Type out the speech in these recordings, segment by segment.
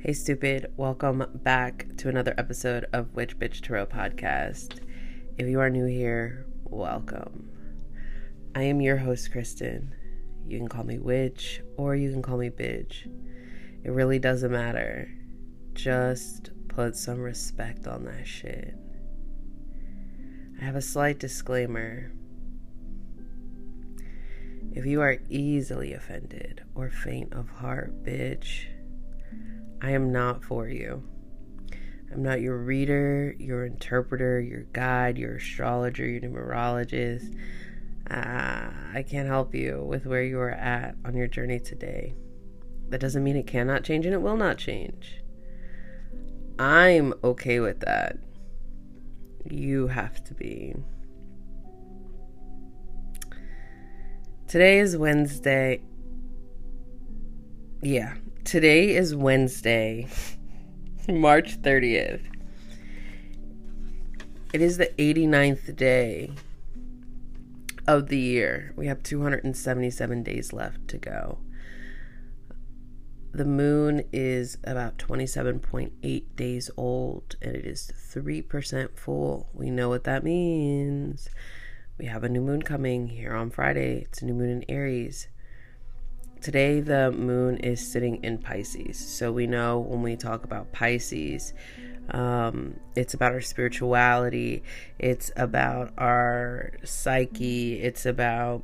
Hey, stupid. Welcome back to another episode of Witch Bitch Tarot podcast. If you are new here, welcome. I am your host, Kristen. You can call me Witch or you can call me Bitch. It really doesn't matter. Just put some respect on that shit. I have a slight disclaimer. If you are easily offended or faint of heart, bitch, I am not for you. I'm not your reader, your interpreter, your guide, your astrologer, your numerologist. Uh, I can't help you with where you are at on your journey today. That doesn't mean it cannot change and it will not change. I'm okay with that. You have to be. Today is Wednesday. Yeah, today is Wednesday, March 30th. It is the 89th day of the year. We have 277 days left to go. The moon is about 27.8 days old and it is 3% full. We know what that means. We have a new moon coming here on Friday. It's a new moon in Aries. Today, the moon is sitting in Pisces. So, we know when we talk about Pisces, um, it's about our spirituality, it's about our psyche, it's about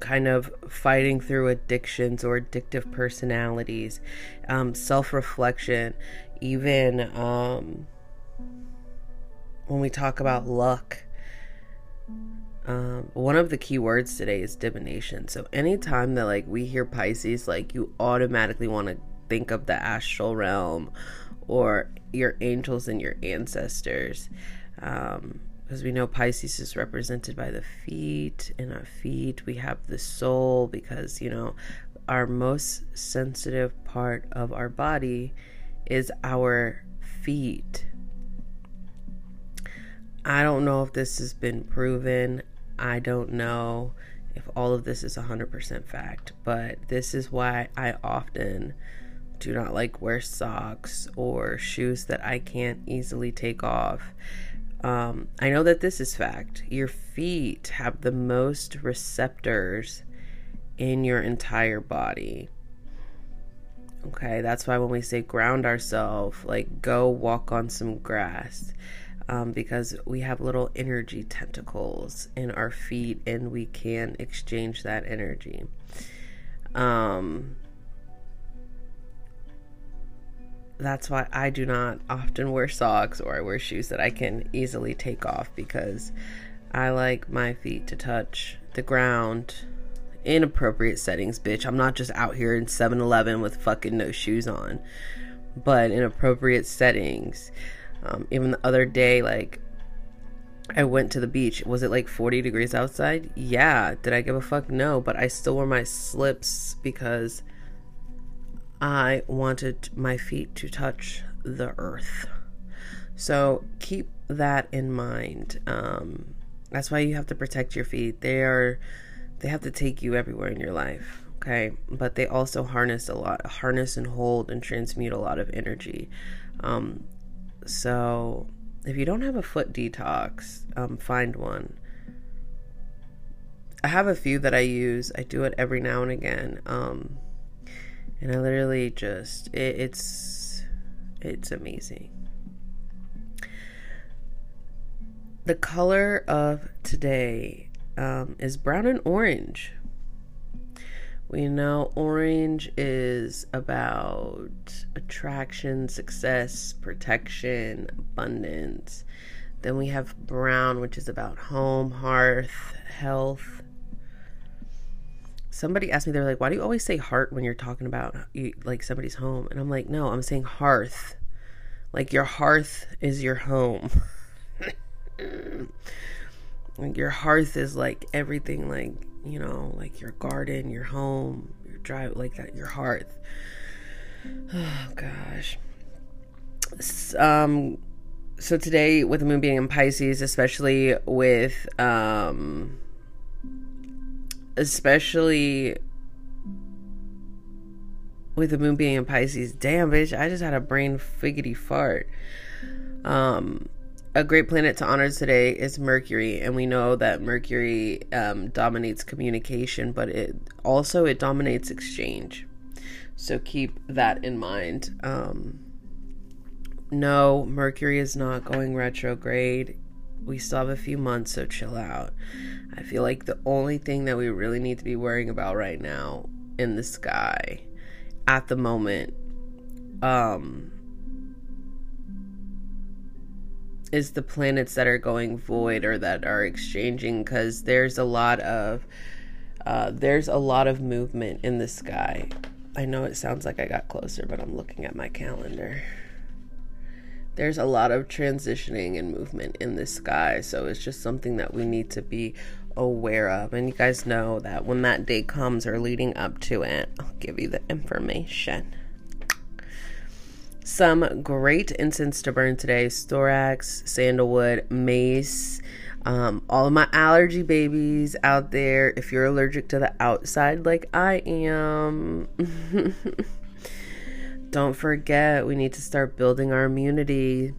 kind of fighting through addictions or addictive personalities, um, self reflection, even um, when we talk about luck um, one of the key words today is divination. So anytime that like we hear Pisces, like you automatically want to think of the astral realm or your angels and your ancestors. Um, because we know Pisces is represented by the feet. In our feet, we have the soul because, you know, our most sensitive part of our body is our feet. I don't know if this has been proven. I don't know if all of this is 100% fact, but this is why I often do not like wear socks or shoes that I can't easily take off. Um, I know that this is fact. Your feet have the most receptors in your entire body. Okay, that's why when we say ground ourselves, like go walk on some grass um, because we have little energy tentacles in our feet and we can exchange that energy. Um, that's why I do not often wear socks or I wear shoes that I can easily take off because I like my feet to touch the ground in appropriate settings, bitch. I'm not just out here in 7 Eleven with fucking no shoes on, but in appropriate settings. Um, even the other day, like I went to the beach. Was it like 40 degrees outside? Yeah. Did I give a fuck? No. But I still wore my slips because I wanted my feet to touch the earth. So keep that in mind. Um, that's why you have to protect your feet. They are, they have to take you everywhere in your life. Okay. But they also harness a lot, harness and hold and transmute a lot of energy. Um, so if you don't have a foot detox, um, find one. I have a few that I use. I do it every now and again. Um, and I literally just it, it's it's amazing. The color of today um, is brown and orange. We know orange is about attraction, success, protection, abundance. Then we have brown, which is about home, hearth, health. Somebody asked me, they're like, why do you always say heart when you're talking about like somebody's home? And I'm like, no, I'm saying hearth. Like your hearth is your home. like your hearth is like everything, like you know, like your garden, your home, your drive, like that, your hearth. Oh gosh. Um, so today with the moon being in Pisces, especially with um, especially with the moon being in Pisces. Damn, bitch, I just had a brain figgity fart. Um, a great planet to honor today is Mercury, and we know that Mercury um, dominates communication, but it also it dominates exchange. So keep that in mind. Um, no, Mercury is not going retrograde. We still have a few months, so chill out. I feel like the only thing that we really need to be worrying about right now in the sky at the moment um is the planets that are going void or that are exchanging because there's a lot of uh, there's a lot of movement in the sky. I know it sounds like I got closer, but I'm looking at my calendar. There's a lot of transitioning and movement in the sky, so it's just something that we need to be aware of. And you guys know that when that day comes or leading up to it, I'll give you the information. Some great incense to burn today storax, sandalwood, mace. Um, all of my allergy babies out there, if you're allergic to the outside like I am, don't forget we need to start building our immunity.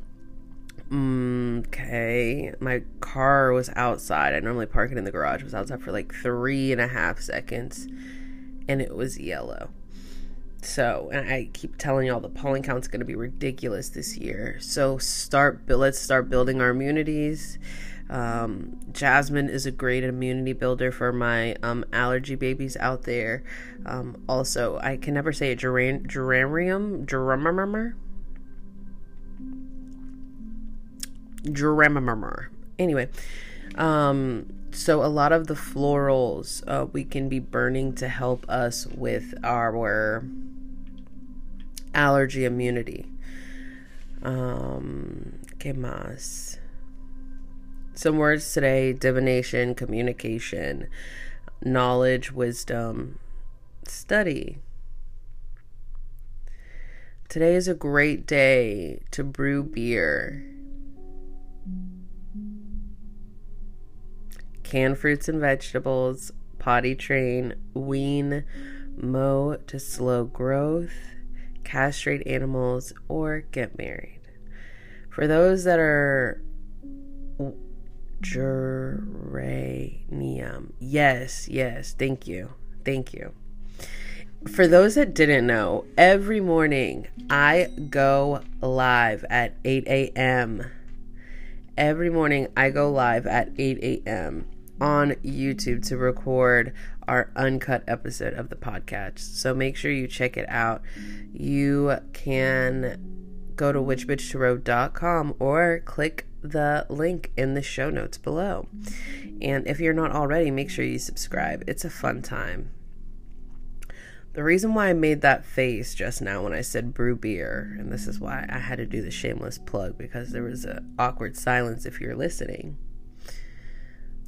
Mm, okay, my car was outside. I normally park it in the garage. It was outside for like three and a half seconds, and it was yellow. So, and I keep telling y'all the pollen count's going to be ridiculous this year. So, start let's start building our immunities. Um, jasmine is a great immunity builder for my um, allergy babies out there. Um, also, I can never say it. Geran- geranium, geranium, geranium. Anyway, um, so a lot of the florals uh, we can be burning to help us with our allergy immunity. Um, ¿Qué más? Some words today divination, communication, knowledge, wisdom, study. Today is a great day to brew beer. Can fruits and vegetables, potty train, wean, mow to slow growth, castrate animals, or get married. For those that are geranium, yes, yes, thank you, thank you. For those that didn't know, every morning I go live at 8 a.m. Every morning I go live at 8 a.m. on YouTube to record our uncut episode of the podcast. So make sure you check it out. You can go to witchbitchtarot.com or click the link in the show notes below. And if you're not already, make sure you subscribe. It's a fun time. The reason why I made that face just now when I said brew beer, and this is why I had to do the shameless plug because there was an awkward silence if you're listening.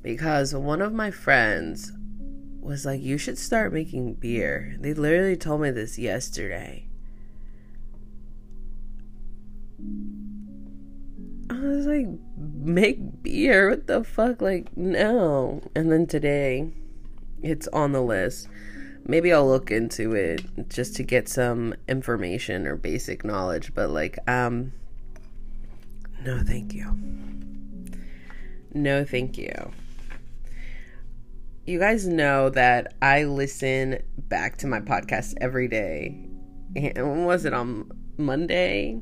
Because one of my friends was like, You should start making beer. They literally told me this yesterday. I was like, Make beer? What the fuck? Like, no. And then today, it's on the list. Maybe I'll look into it just to get some information or basic knowledge, but like, um, no, thank you. No, thank you you guys know that I listen back to my podcast every day. And was it on Monday?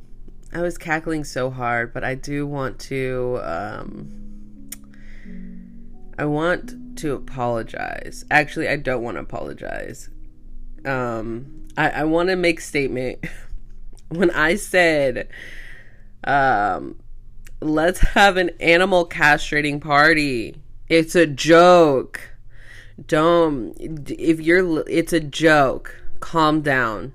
I was cackling so hard, but I do want to um I want to apologize. Actually, I don't want to apologize. Um I, I want to make statement when I said um let's have an animal castrating party. It's a joke. Don't if you're it's a joke. Calm down.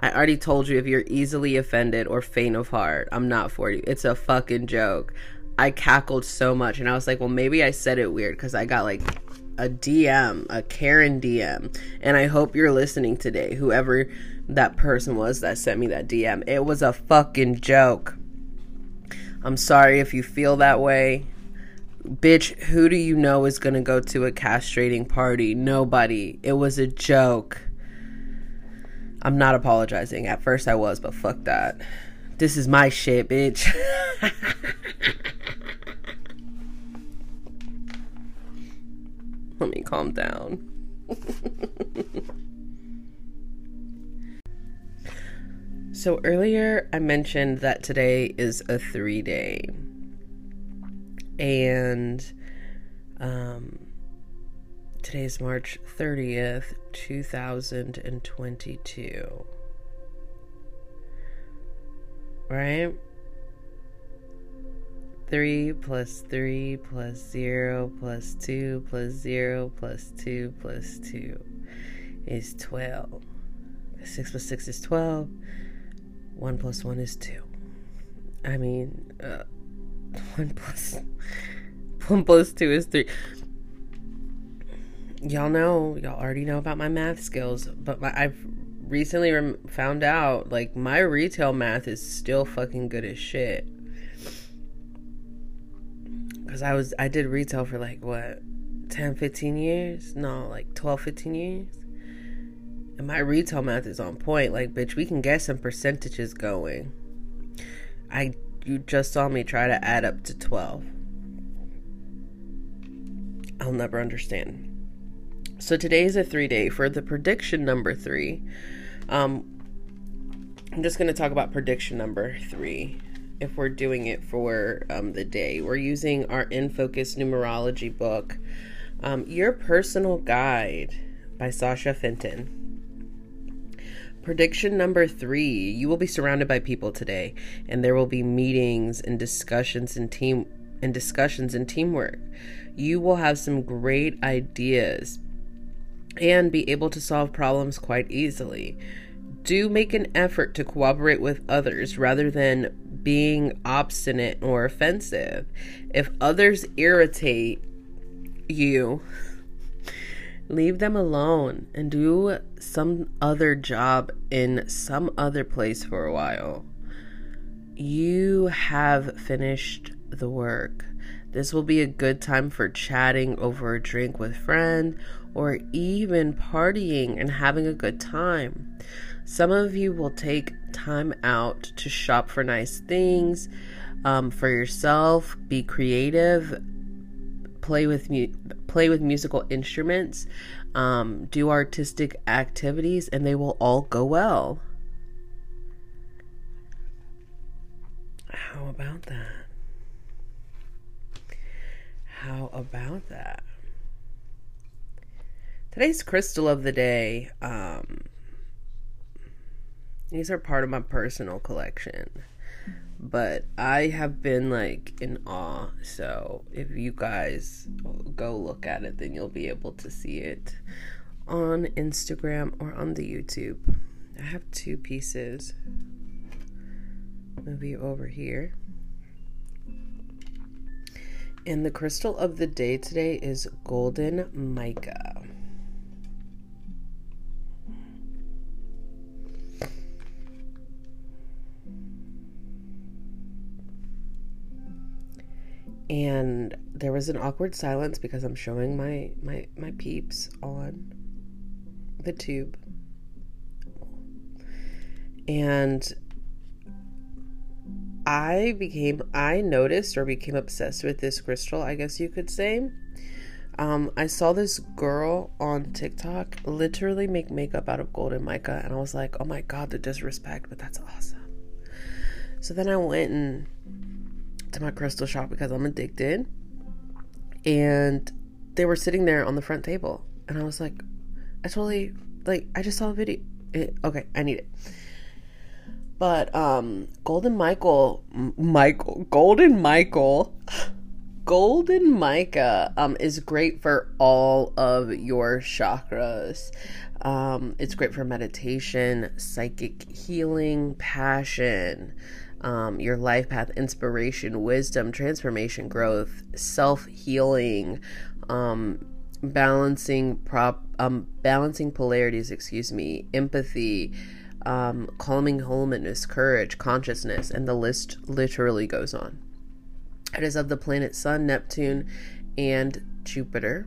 I already told you if you're easily offended or faint of heart, I'm not for you. It's a fucking joke. I cackled so much and I was like, well, maybe I said it weird because I got like a DM, a Karen DM. And I hope you're listening today, whoever that person was that sent me that DM. It was a fucking joke. I'm sorry if you feel that way bitch, who do you know is going to go to a castrating party? Nobody. It was a joke. I'm not apologizing. At first I was, but fuck that. This is my shit, bitch. Let me calm down. so earlier I mentioned that today is a three day. And um today is March 30th, 2022. Right? 3 plus 3 plus 0 plus 2 plus 0 plus 2 plus 2 is 12. 6 plus 6 is 12. 1 plus 1 is 2. I mean, uh, 1 plus 1 plus 2 is 3. Y'all know, y'all already know about my math skills, but my, I've recently rem- found out like my retail math is still fucking good as shit. Because I was I did retail for like what 10 15 years? No like 12 15 years? And my retail math is on point. Like bitch we can get some percentages going. I you just saw me try to add up to 12 I'll never understand so today is a three day for the prediction number three um I'm just going to talk about prediction number three if we're doing it for um, the day. We're using our In Focus numerology book, um, Your Personal Guide by Sasha Fenton. Prediction number three you will be surrounded by people today, and there will be meetings and discussions and team and discussions and teamwork. You will have some great ideas and be able to solve problems quite easily do make an effort to cooperate with others rather than being obstinate or offensive. If others irritate you, leave them alone and do some other job in some other place for a while. You have finished the work. This will be a good time for chatting over a drink with friend or even partying and having a good time. Some of you will take time out to shop for nice things um, for yourself, be creative, play with mu- play with musical instruments, um, do artistic activities, and they will all go well. How about that? How about that? Today's crystal of the day. Um, these are part of my personal collection. But I have been like in awe. So if you guys go look at it, then you'll be able to see it on Instagram or on the YouTube. I have two pieces. Move you over here. And the crystal of the day today is golden mica. And there was an awkward silence because I'm showing my my my peeps on the tube. And I became I noticed or became obsessed with this crystal, I guess you could say. Um, I saw this girl on TikTok literally make makeup out of golden mica, and I was like, oh my god, the disrespect, but that's awesome. So then I went and to my crystal shop because I'm addicted. And they were sitting there on the front table. And I was like, I totally, like, I just saw a video. It, okay, I need it. But, um, Golden Michael, Michael, Golden Michael, Golden Mica, um, is great for all of your chakras. Um, it's great for meditation, psychic healing, passion, um, your life path, inspiration, wisdom, transformation, growth, self healing, um, balancing prop, um, balancing polarities. Excuse me, empathy, um, calming wholeness, courage, consciousness, and the list literally goes on. It is of the planet Sun, Neptune, and Jupiter.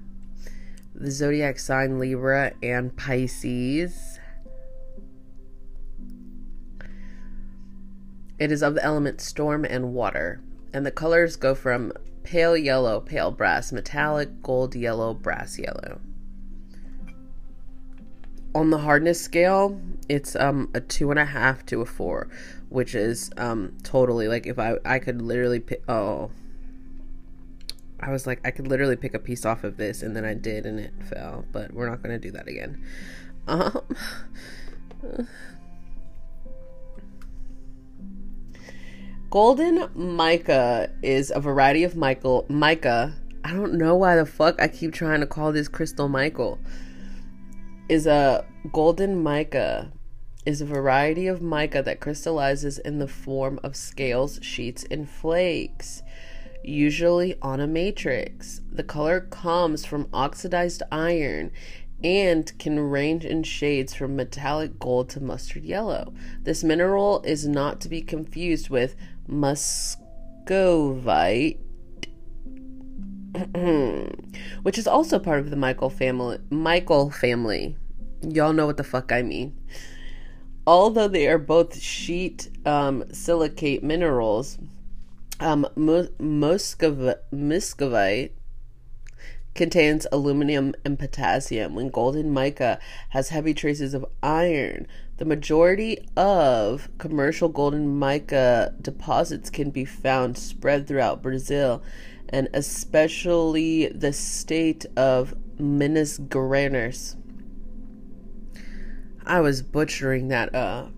The zodiac sign Libra and Pisces It is of the element storm and water, and the colors go from pale yellow, pale brass, metallic, gold yellow, brass yellow. On the hardness scale, it's um a two and a half to a four, which is um totally like if I I could literally pick oh I was like I could literally pick a piece off of this and then I did and it fell, but we're not gonna do that again. Um Golden mica is a variety of Michael mica. I don't know why the fuck I keep trying to call this crystal Michael. Is a golden mica is a variety of mica that crystallizes in the form of scales, sheets, and flakes, usually on a matrix. The color comes from oxidized iron and can range in shades from metallic gold to mustard yellow. This mineral is not to be confused with muscovite, which is also part of the Michael family. Michael family. Y'all know what the fuck I mean. Although they are both sheet um, silicate minerals, um, muscovite contains aluminum and potassium, when golden mica has heavy traces of iron. The majority of commercial golden mica deposits can be found spread throughout Brazil and especially the state of Minas Gerais. I was butchering that up.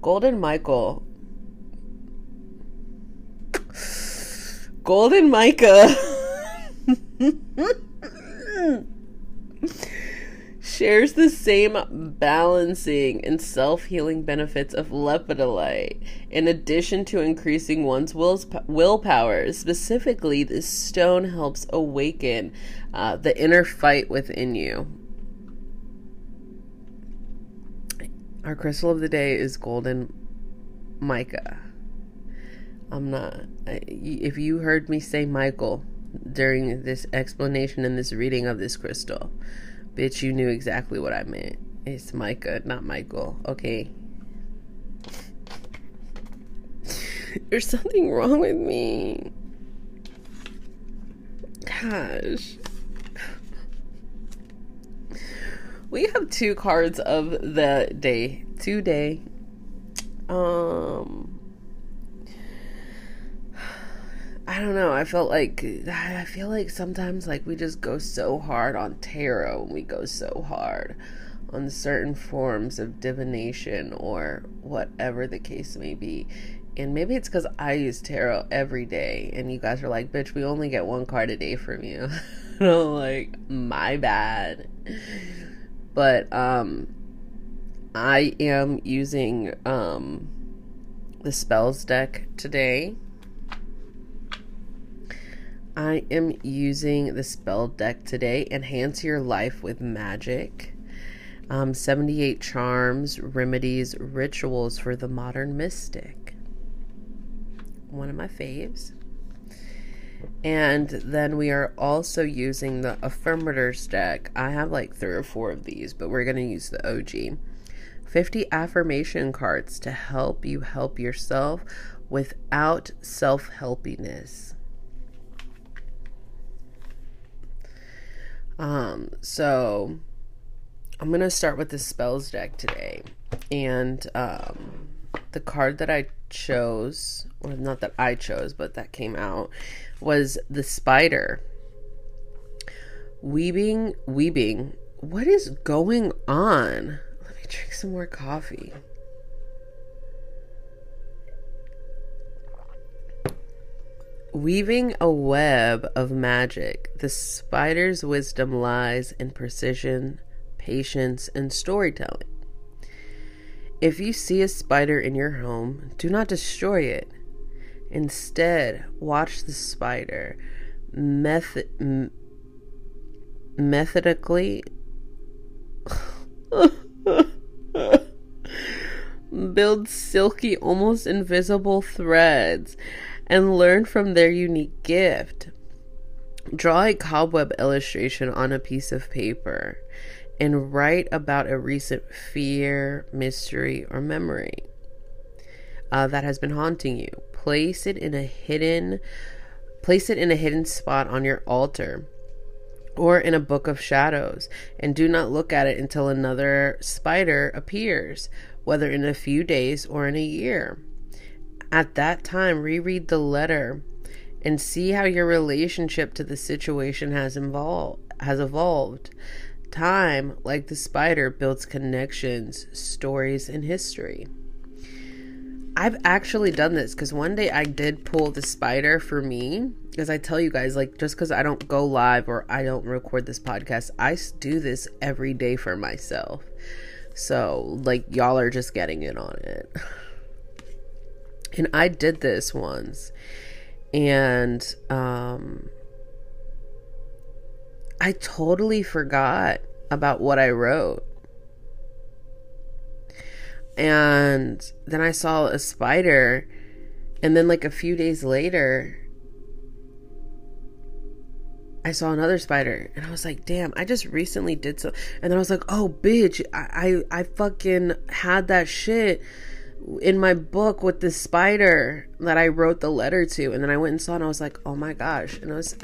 Golden Michael. Golden Mica. shares the same balancing and self-healing benefits of lepidolite in addition to increasing one's will's, willpower specifically this stone helps awaken uh, the inner fight within you our crystal of the day is golden mica i'm not if you heard me say michael during this explanation and this reading of this crystal. Bitch, you knew exactly what I meant. It's Micah, not Michael, okay? There's something wrong with me. Gosh. We have two cards of the day today. Um I don't know. I felt like I feel like sometimes like we just go so hard on tarot and we go so hard on certain forms of divination or whatever the case may be. And maybe it's because I use tarot every day, and you guys are like, "Bitch, we only get one card a day from you." and I'm like, "My bad." But um, I am using um the spells deck today I am using the spell deck today. Enhance your life with magic. Um, 78 charms, remedies, rituals for the modern mystic. One of my faves. And then we are also using the affirmators deck. I have like three or four of these, but we're going to use the OG. 50 affirmation cards to help you help yourself without self helpiness. Um, so I'm gonna start with the spells deck today, and um, the card that I chose, or not that I chose, but that came out, was the spider. Weaving, weaving. What is going on? Let me drink some more coffee. Weaving a web of magic, the spider's wisdom lies in precision, patience, and storytelling. If you see a spider in your home, do not destroy it. Instead, watch the spider method, m- methodically build silky, almost invisible threads and learn from their unique gift. Draw a cobweb illustration on a piece of paper and write about a recent fear, mystery, or memory. uh, that has been haunting you. Place it in a hidden place it in a hidden spot on your altar or in a book of shadows and do not look at it until another spider appears, whether in a few days or in a year. At that time, reread the letter and see how your relationship to the situation has evolved has evolved. Time, like the spider, builds connections, stories, and history. I've actually done this because one day I did pull the spider for me. Because I tell you guys, like, just because I don't go live or I don't record this podcast, I do this every day for myself. So, like, y'all are just getting in on it. And I did this once. And, um, I totally forgot about what I wrote. And then I saw a spider. And then, like, a few days later, I saw another spider. And I was like, damn, I just recently did so. And then I was like, oh, bitch, I, I, I fucking had that shit in my book with the spider that I wrote the letter to. And then I went and saw and I was like, oh my gosh. And it was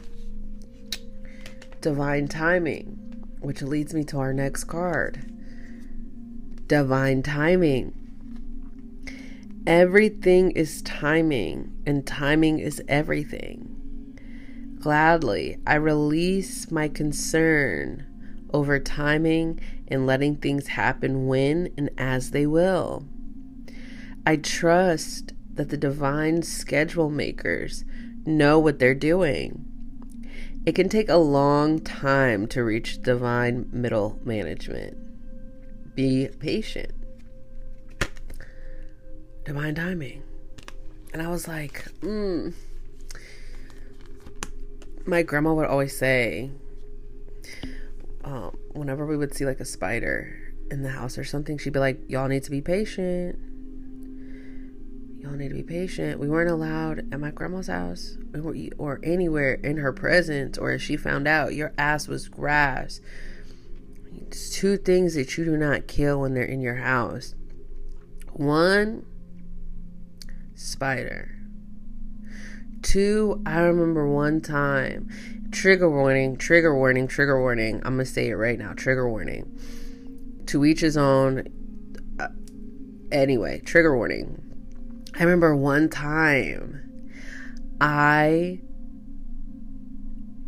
divine timing, which leads me to our next card divine timing. Everything is timing, and timing is everything. Gladly, I release my concern over timing and letting things happen when and as they will. I trust that the divine schedule makers know what they're doing. It can take a long time to reach divine middle management. Be patient. Divine timing. And I was like, mm. My grandma would always say, um, whenever we would see like a spider in the house or something, she'd be like, Y'all need to be patient y'all need to be patient. We weren't allowed at my grandma's house or anywhere in her presence, or if she found out, your ass was grass. It's two things that you do not kill when they're in your house. One, spider. Two, I remember one time, trigger warning, trigger warning, trigger warning. I'm gonna say it right now, trigger warning. To each his own. Uh, anyway, trigger warning I remember one time I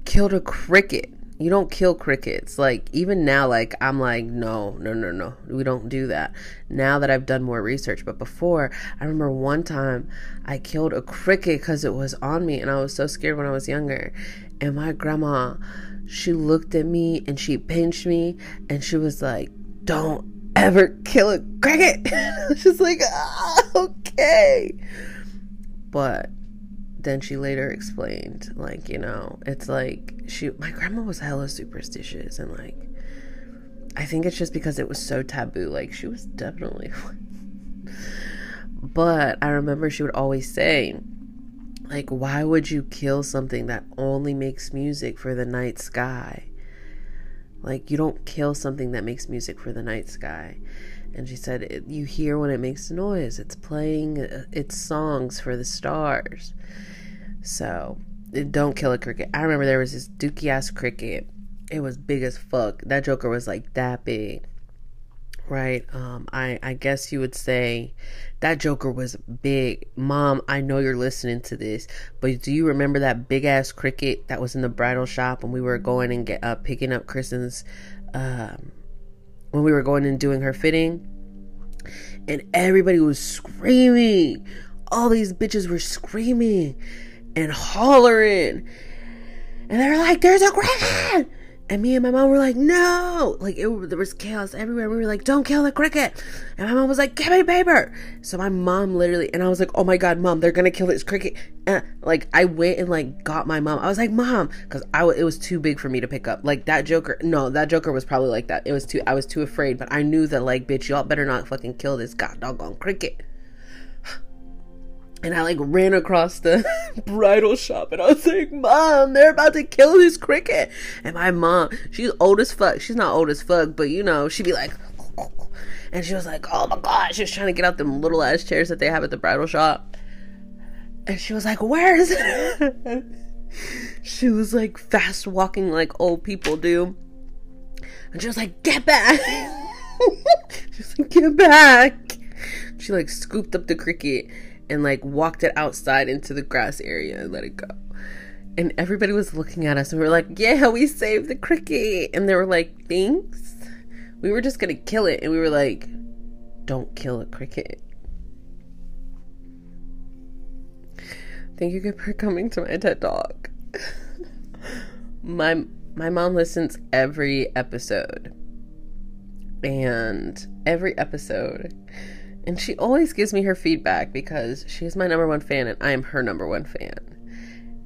killed a cricket. You don't kill crickets. Like, even now, like, I'm like, no, no, no, no. We don't do that. Now that I've done more research. But before, I remember one time I killed a cricket because it was on me and I was so scared when I was younger. And my grandma, she looked at me and she pinched me and she was like, don't ever kill a cricket. She's just like, ah, okay. But then she later explained, like, you know, it's like she, my grandma was hella superstitious and like, I think it's just because it was so taboo. Like, she was definitely. but I remember she would always say, like, why would you kill something that only makes music for the night sky? Like, you don't kill something that makes music for the night sky. And she said, You hear when it makes noise, it's playing uh, its songs for the stars. So, don't kill a cricket. I remember there was this dookie ass cricket. It was big as fuck. That joker was like that big right? Um, I I guess you would say that Joker was big. Mom, I know you're listening to this, but do you remember that big ass cricket that was in the bridal shop when we were going and get uh, picking up Kristen's um, when we were going and doing her fitting, and everybody was screaming. All these bitches were screaming and hollering, and they were like, "There's a cricket!" And me and my mom were like, no! Like, it, there was chaos everywhere. We were like, don't kill the cricket! And my mom was like, give me paper! So my mom literally, and I was like, oh my god, mom, they're gonna kill this cricket. And, like, I went and, like, got my mom. I was like, mom! Because I, it was too big for me to pick up. Like, that Joker, no, that Joker was probably like that. It was too, I was too afraid. But I knew that, like, bitch, y'all better not fucking kill this god doggone cricket and I like ran across the bridal shop and I was like, Mom, they're about to kill this cricket. And my mom, she's old as fuck. She's not old as fuck, but you know, she'd be like, And she was like, oh my god. She was trying to get out them little ass chairs that they have at the bridal shop. And she was like, where is it? she was like fast walking like old people do. And she was like, get back. she was like, get back. She like scooped up the cricket and like walked it outside into the grass area and let it go. And everybody was looking at us and we were like, yeah, we saved the cricket. And they were like, thanks. We were just going to kill it. And we were like, don't kill a cricket. Thank you for coming to my TED Talk. my my mom listens every episode. And every episode and she always gives me her feedback because she's my number one fan and I am her number one fan.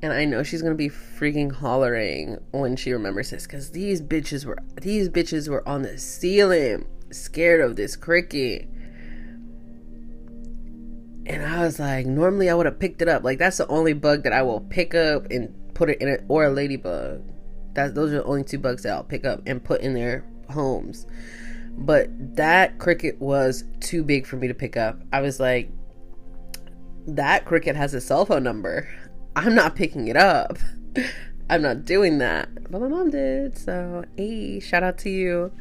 And I know she's gonna be freaking hollering when she remembers this because these bitches were these bitches were on the ceiling, scared of this cricket. And I was like, normally I would have picked it up. Like that's the only bug that I will pick up and put it in it, or a ladybug. That those are the only two bugs that I'll pick up and put in their homes. But that cricket was too big for me to pick up. I was like, that cricket has a cell phone number. I'm not picking it up. I'm not doing that. But my mom did. So, hey, shout out to you.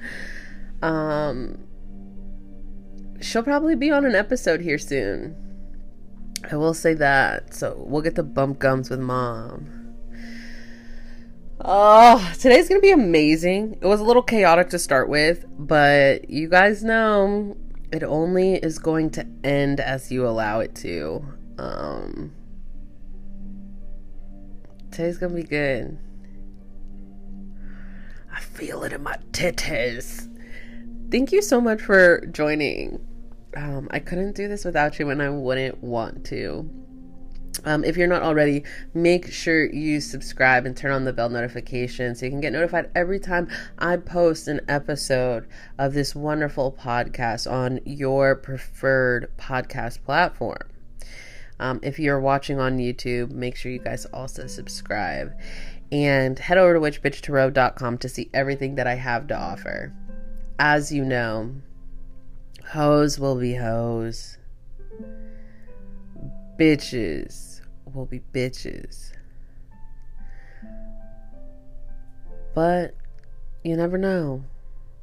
Um she'll probably be on an episode here soon. I will say that. So, we'll get the bump gums with mom. Oh, today's gonna be amazing. It was a little chaotic to start with, but you guys know it only is going to end as you allow it to. Um, today's gonna be good. I feel it in my titties. Thank you so much for joining. Um, I couldn't do this without you, and I wouldn't want to. Um, if you're not already, make sure you subscribe and turn on the bell notification so you can get notified every time I post an episode of this wonderful podcast on your preferred podcast platform. Um, if you're watching on YouTube, make sure you guys also subscribe and head over to witchbitchtarot.com to see everything that I have to offer. As you know, hoes will be hoes bitches will be bitches. But you never know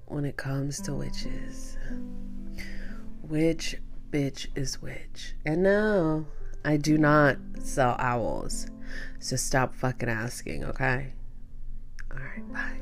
when it comes to witches. Which bitch is which? And no, I do not sell owls. So stop fucking asking, okay? Alright, bye.